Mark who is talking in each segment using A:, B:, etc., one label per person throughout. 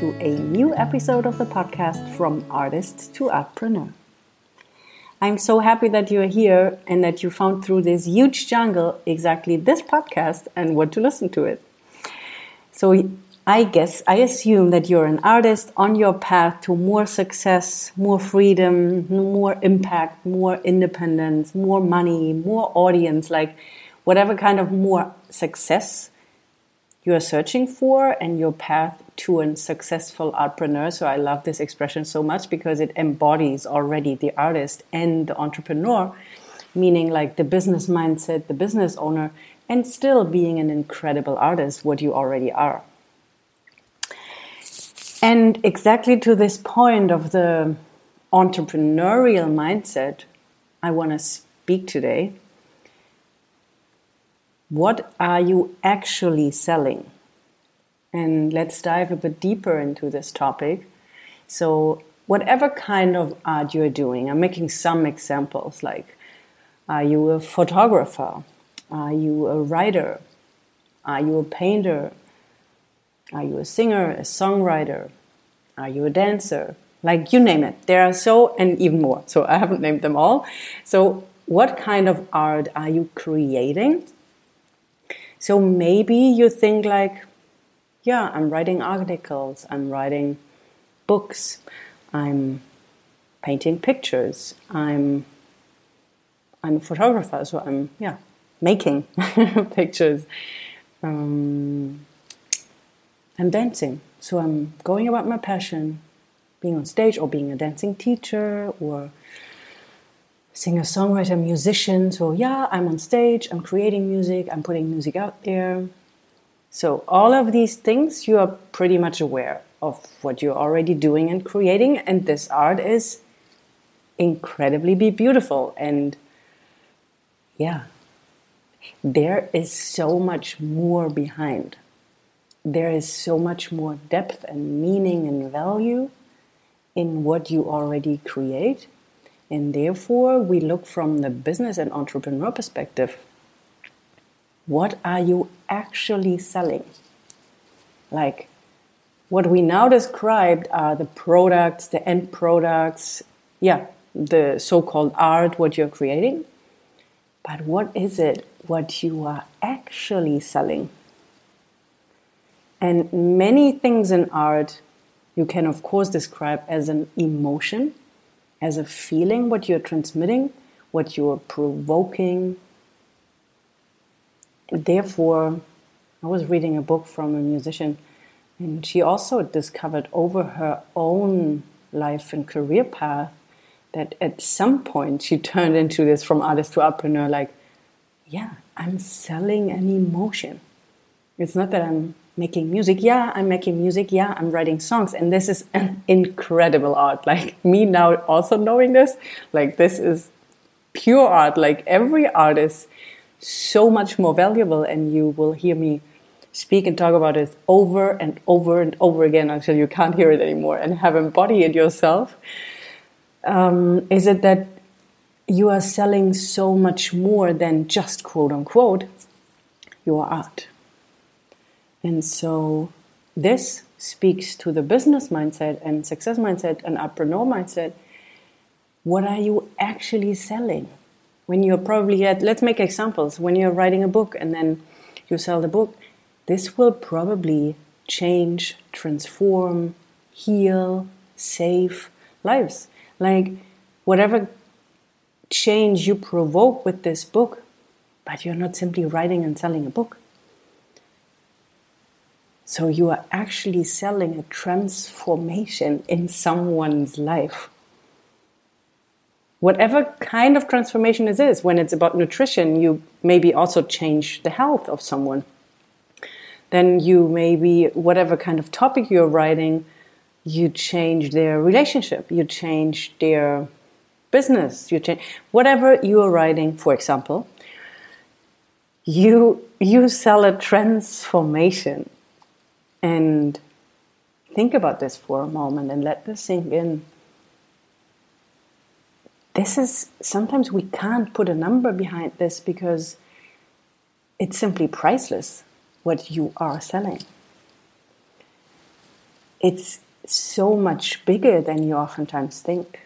A: to a new episode of the podcast From Artist to Artpreneur. I'm so happy that you're here and that you found through this huge jungle exactly this podcast and want to listen to it. So, I guess, I assume that you're an artist on your path to more success, more freedom, more impact, more independence, more money, more audience, like whatever kind of more success you are searching for and your path to a successful Artpreneur. So I love this expression so much because it embodies already the artist and the entrepreneur, meaning like the business mindset, the business owner, and still being an incredible artist, what you already are. And exactly to this point of the entrepreneurial mindset, I want to speak today what are you actually selling? And let's dive a bit deeper into this topic. So, whatever kind of art you're doing, I'm making some examples like are you a photographer? Are you a writer? Are you a painter? Are you a singer, a songwriter? Are you a dancer? Like you name it. There are so, and even more. So I haven't named them all. So, what kind of art are you creating? So maybe you think like, yeah, I'm writing articles, I'm writing books, I'm painting pictures, I'm I'm a photographer, so I'm yeah making pictures. Um, I'm dancing, so I'm going about my passion, being on stage or being a dancing teacher or singer, songwriter, musician. So, yeah, I'm on stage, I'm creating music, I'm putting music out there. So, all of these things you are pretty much aware of what you're already doing and creating, and this art is incredibly beautiful. And yeah, there is so much more behind. There is so much more depth and meaning and value in what you already create and therefore, we look from the business and entrepreneur perspective. What are you actually selling? Like, what we now described are the products, the end products, yeah, the so called art, what you're creating. But what is it, what you are actually selling? And many things in art you can, of course, describe as an emotion as a feeling, what you're transmitting, what you're provoking. Therefore, I was reading a book from a musician, and she also discovered over her own life and career path that at some point she turned into this from artist to Artpreneur like, yeah, I'm selling an emotion. It's not that I'm making music. Yeah, I'm making music. Yeah, I'm writing songs. And this is an incredible art. Like me now also knowing this, like this is pure art. Like every art is so much more valuable. And you will hear me speak and talk about it over and over and over again until you can't hear it anymore and have embodied it yourself. Um, is it that you are selling so much more than just quote unquote your art? And so this speaks to the business mindset and success mindset and entrepreneur mindset. What are you actually selling? When you're probably at, let's make examples, when you're writing a book and then you sell the book, this will probably change, transform, heal, save lives. Like whatever change you provoke with this book, but you're not simply writing and selling a book. So you are actually selling a transformation in someone's life. Whatever kind of transformation it is, when it's about nutrition, you maybe also change the health of someone. Then you maybe, whatever kind of topic you're writing, you change their relationship, you change their business, you change whatever you are writing, for example, you you sell a transformation and think about this for a moment and let this sink in. This is sometimes we can't put a number behind this because it's simply priceless what you are selling. it's so much bigger than you oftentimes think.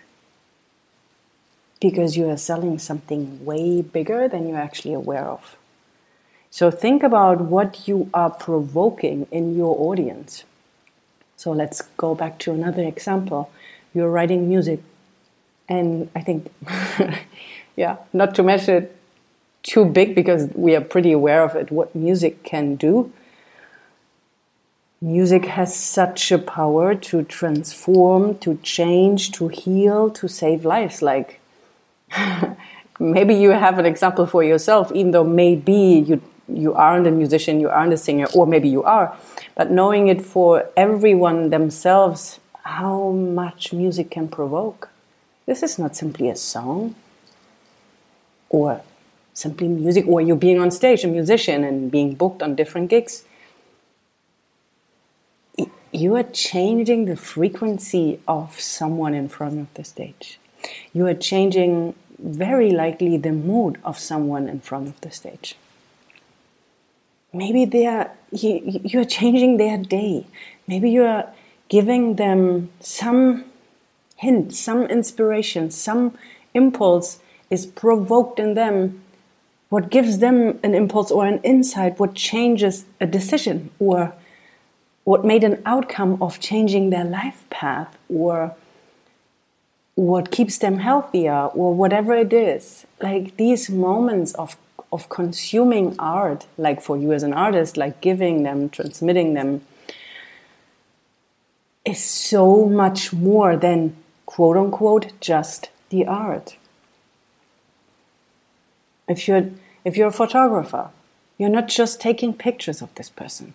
A: Because you are selling something way bigger than you're actually aware of. So think about what you are provoking in your audience. So let's go back to another example. You're writing music, and I think, yeah, not to mention it too big because we are pretty aware of it, what music can do. Music has such a power to transform, to change, to heal, to save lives. Like, maybe you have an example for yourself, even though maybe you you aren't a musician, you aren't a singer, or maybe you are, but knowing it for everyone themselves, how much music can provoke. This is not simply a song or simply music, or you being on stage, a musician, and being booked on different gigs. You are changing the frequency of someone in front of the stage. You are changing very likely the mood of someone in front of the stage maybe they are you, you're changing their day. Maybe you're giving them some hint some inspiration some impulse is provoked in them. What gives them an impulse or an insight what changes a decision or what made an outcome of changing their life path or what keeps them healthier or whatever it is. Like these moments of of consuming art, like for you as an artist, like giving them, transmitting them, is so much more than quote unquote just the art. If you're if you're a photographer, you're not just taking pictures of this person.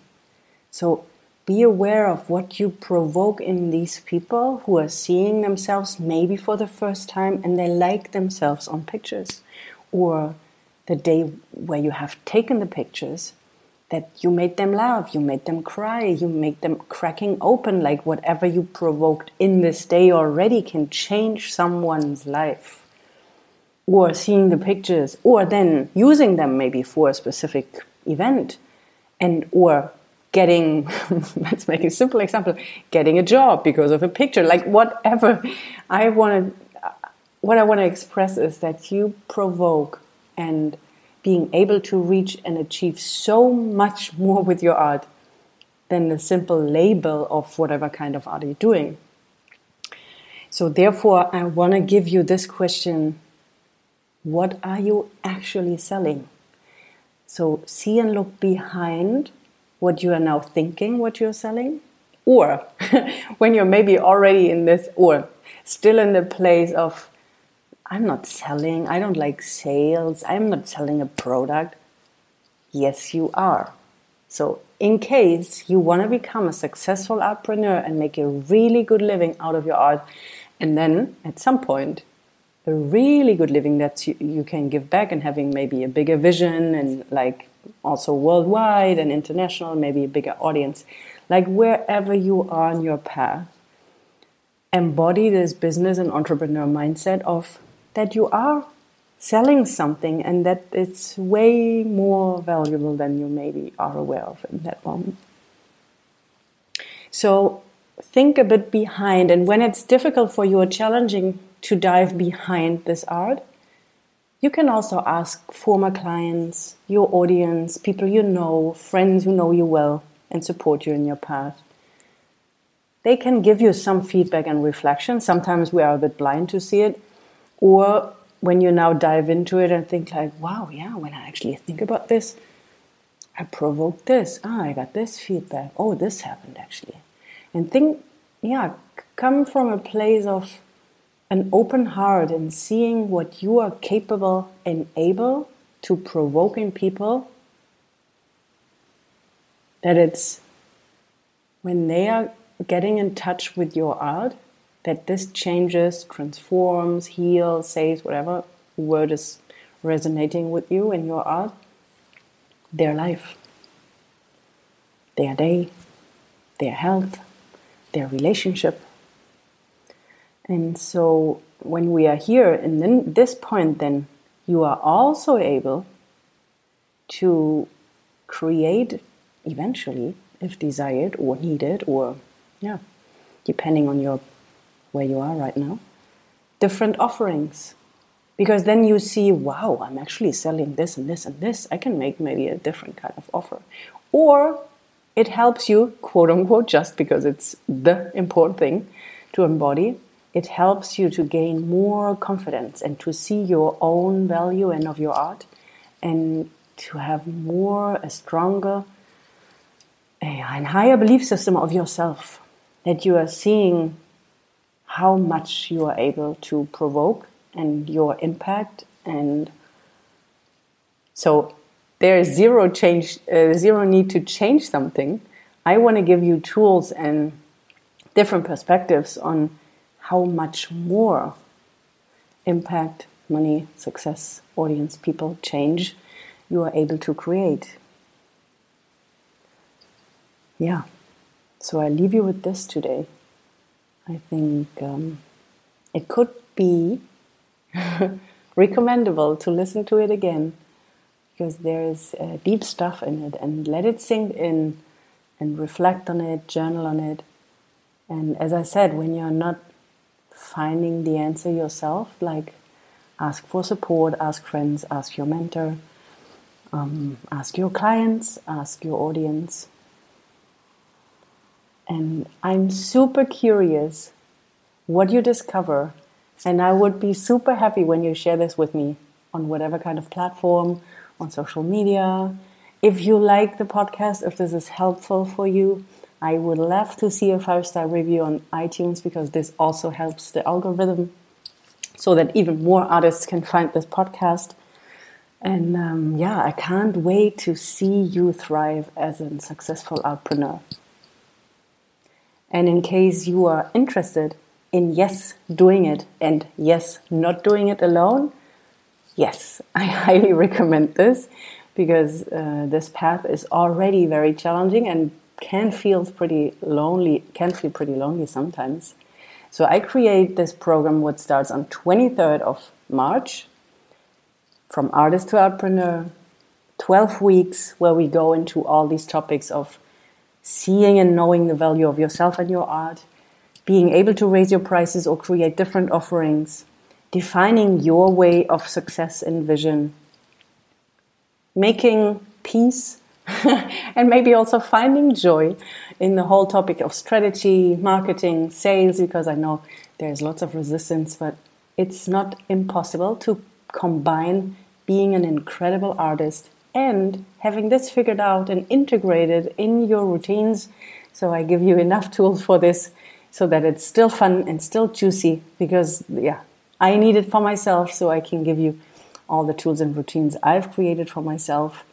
A: So be aware of what you provoke in these people who are seeing themselves maybe for the first time and they like themselves on pictures or the day where you have taken the pictures that you made them laugh, you made them cry, you made them cracking open, like whatever you provoked in this day already can change someone's life. Or seeing the pictures, or then using them maybe for a specific event, and or getting let's make a simple example getting a job because of a picture like whatever i want to what i want to express is that you provoke and being able to reach and achieve so much more with your art than the simple label of whatever kind of art you're doing. So, therefore, I want to give you this question What are you actually selling? So, see and look behind what you are now thinking, what you're selling, or when you're maybe already in this, or still in the place of I'm not selling, I don't like sales, I'm not selling a product. Yes, you are. So, in case you want to become a successful entrepreneur and make a really good living out of your art, and then at some point, a really good living that you, you can give back and having maybe a bigger vision and like also worldwide and international, maybe a bigger audience, like wherever you are on your path, embody this business and entrepreneur mindset of that you are selling something and that it's way more valuable than you maybe are aware of in that moment. So think a bit behind, and when it's difficult for you or challenging to dive behind this art, you can also ask former clients, your audience, people you know, friends who know you well and support you in your path. They can give you some feedback and reflection. Sometimes we are a bit blind to see it, or when you now dive into it and think like, wow, yeah, when I actually think about this, I provoked this. Ah, I got this feedback. Oh, this happened actually. And think, yeah, come from a place of an open heart and seeing what you are capable and able to provoke in people. That it's when they are getting in touch with your art, that this changes, transforms, heals, saves, whatever word is resonating with you in your art, their life, their day, their health, their relationship. And so when we are here in this point, then you are also able to create eventually, if desired or needed or yeah, depending on your where you are right now, different offerings. Because then you see, wow, I'm actually selling this and this and this. I can make maybe a different kind of offer. Or it helps you, quote unquote, just because it's the important thing to embody, it helps you to gain more confidence and to see your own value and of your art and to have more, a stronger, eh, a, a higher belief system of yourself. That you are seeing how much you are able to provoke and your impact and so there is zero change uh, zero need to change something. I want to give you tools and different perspectives on how much more impact money success audience people change you are able to create. Yeah. So i leave you with this today i think um, it could be recommendable to listen to it again because there is uh, deep stuff in it and let it sink in and reflect on it, journal on it. And as I said, when you're not finding the answer yourself, like ask for support, ask friends, ask your mentor, um, ask your clients, ask your audience. And I'm super curious what you discover and I would be super happy when you share this with me on whatever kind of platform, on social media. If you like the podcast, if this is helpful for you, I would love to see a five star review on iTunes because this also helps the algorithm so that even more artists can find this podcast. And um, yeah, I can't wait to see you thrive as a successful Artpreneur. And in case you are interested in yes, doing it, and yes, not doing it alone, yes, I highly recommend this because uh, this path is already very challenging and can feel pretty lonely, can feel pretty lonely sometimes. So I create this program what starts on 23rd of March from artist to Artpreneur, 12 weeks where we go into all these topics of seeing and knowing the value of yourself and your art, being able to raise your prices or create different offerings, defining your way of success and vision, making peace, and maybe also finding joy in the whole topic of strategy, marketing, sales, because I know there's lots of resistance, but it's not impossible to combine being an incredible artist and having this figured out and integrated in your routines. So I give you enough tools for this so that it's still fun and still juicy because, yeah, I need it for myself so I can give you all the tools and routines I've created for myself.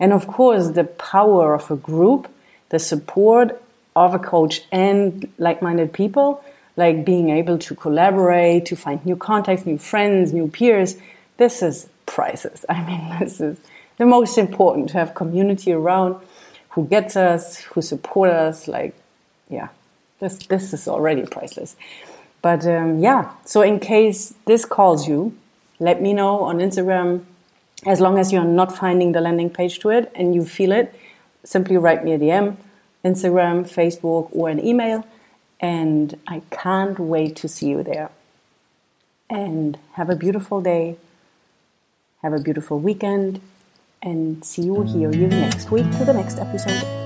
A: And of course, the power of a group, the support of a coach and like minded people, like being able to collaborate, to find new contacts, new friends, new peers. This is priceless. I mean, this is the most important to have community around who gets us, who support us. Like, yeah, this this is already priceless. But um, yeah, so in case this calls you, let me know on Instagram. As long as you're not finding the landing page to it and you feel it, simply write me a DM, Instagram, Facebook, or an email. And I can't wait to see you there. And have a beautiful day. Have a beautiful weekend. And see you, you next week to the next episode.